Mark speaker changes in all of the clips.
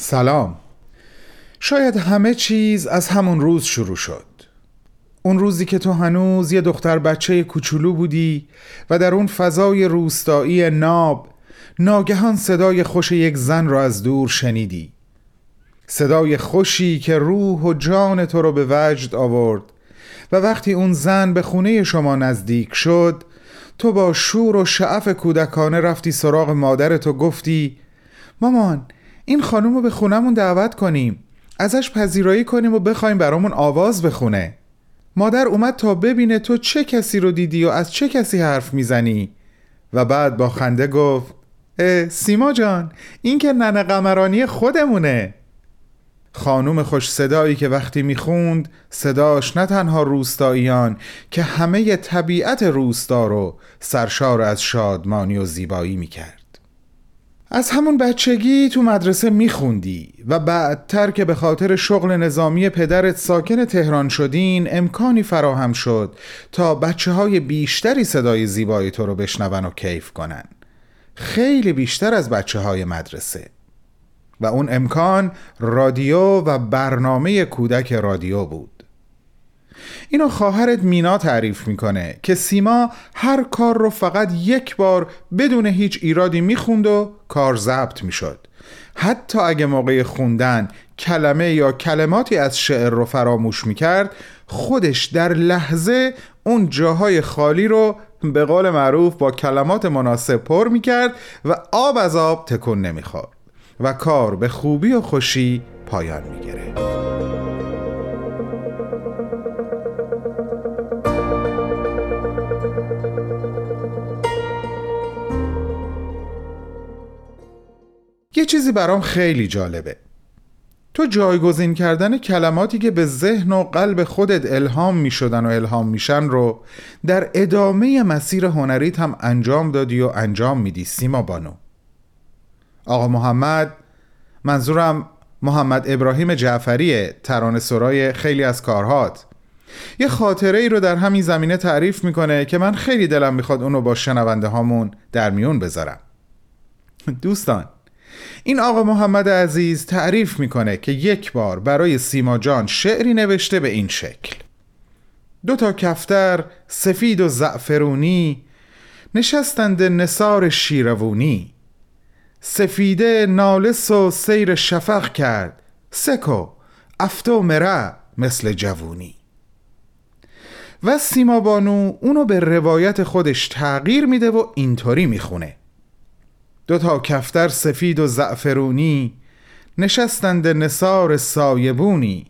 Speaker 1: سلام. شاید همه چیز از همون روز شروع شد. اون روزی که تو هنوز یه دختر بچه کوچولو بودی و در اون فضای روستایی ناب ناگهان صدای خوش یک زن را از دور شنیدی. صدای خوشی که روح و جان تو رو به وجد آورد و وقتی اون زن به خونه شما نزدیک شد تو با شور و شعف کودکانه رفتی سراغ مادرت و گفتی مامان این خانم رو به خونمون دعوت کنیم. ازش پذیرایی کنیم و بخوایم برامون آواز بخونه. مادر اومد تا ببینه تو چه کسی رو دیدی و از چه کسی حرف می‌زنی. و بعد با خنده گفت اه سیما جان این که ننه قمرانی خودمونه. خانوم خوش صدایی که وقتی می‌خوند صداش نه تنها روستاییان که همه طبیعت روستا رو سرشار از شادمانی و زیبایی می‌کرد. از همون بچگی تو مدرسه میخوندی و بعدتر که به خاطر شغل نظامی پدرت ساکن تهران شدین امکانی فراهم شد تا بچه های بیشتری صدای زیبای تو رو بشنون و کیف کنن. خیلی بیشتر از بچه های مدرسه. و اون امکان رادیو و برنامه کودک رادیو بود. اینو خواهرت مینا تعریف می‌کنه که سیما هر کار رو فقط یک بار بدون هیچ ایرادی می‌خوند و کار ضبط می‌شد. حتی اگه موقع خوندن کلمه یا کلماتی از شعر رو فراموش می‌کرد خودش در لحظه اون جاهای خالی رو به قول معروف با کلمات مناسب پر می‌کرد و آب از آب تکون نمی‌خورد و کار به خوبی و خوشی پایان می‌گرفت. چیزی برام خیلی جالبه. تو جایگزین کردن کلماتی که به ذهن و قلب خودت الهام می شدن و الهام میشن رو در ادامه مسیر هنریت هم انجام دادی و انجام میدی سیما بانو. آقا محمد منظورم محمد ابراهیم جعفری ترانه سرای خیلی از کارهات. یه خاطره ای رو در همین زمینه تعریف می‌کنه که من خیلی دلم می‌خواد اونو با شنونده هامون در میون بذارم. دوستان این آقا محمد عزیز تعریف می‌کنه که یک بار برای سیما جان شعری نوشته به این شکل. دو تا کفتر سفید و زعفرونی نشستند نصار شیروونی. سفیده نالس و سیر شفق کرد. سکو افتو مره مثل جوونی. و سیما بانو اونو به روایت خودش تغییر میده و اینطوری می‌خونه. دو تا کفتر سفید و زعفرونی نشستند نصار سایبونی.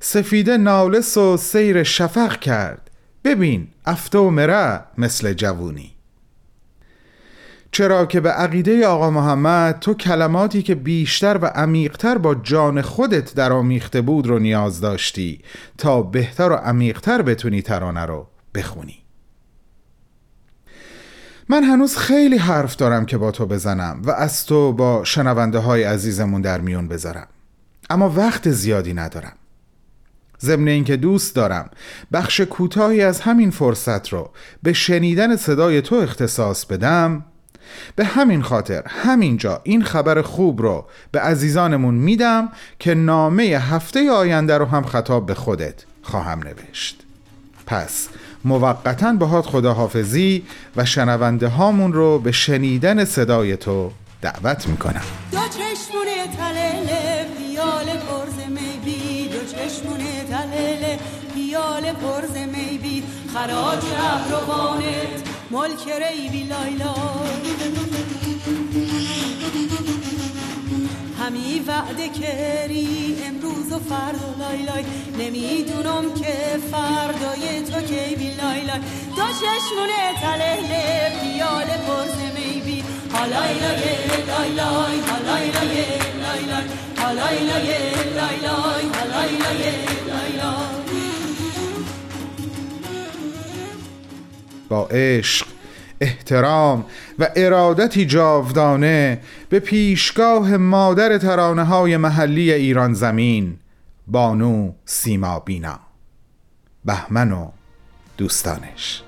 Speaker 1: سفیده نالس و سیر شفق کرد. ببین افته و مره مثل جوونی. چرا که به عقیده آقا محمد تو کلماتی که بیشتر و عمیقتر با جان خودت در آمیخته بود رو نیاز داشتی تا بهتر و عمیقتر بتونی ترانه رو بخونی. من هنوز خیلی حرف دارم که با تو بزنم و از تو با شنونده های عزیزمون در میون بذارم. اما وقت زیادی ندارم. ضمن اینکه دوست دارم بخش کوتاهی از همین فرصت رو به شنیدن صدای تو اختصاص بدم. به همین خاطر همینجا این خبر خوب رو به عزیزانمون میدم که نامه هفته آینده رو هم خطاب به خودت خواهم نوشت. پس موقتا باهات خداحافظی و شنونده هامون رو به شنیدن صدای تو دعوت می‌کنم.
Speaker 2: دو چشمونه تلله پیال پرز میبی. دو چشمونه تلله پیال پرز میبی. خراج رهروانت ملک ریبی لایلا. کری امروز و فردا لای لای. نمی‌دونم که فردای تو کی بی لای لای. تو چشمونه تله پیال پرز می بی. حالای لای لای لای حالای لای لای لای حالای لای لای لای حالای لای لای لای.
Speaker 1: با عشق. احترام و ارادتی جاودانه به پیشگاه مادر ترانه های محلی ایران زمین بانو سیما بینا بهمن و دوستانش.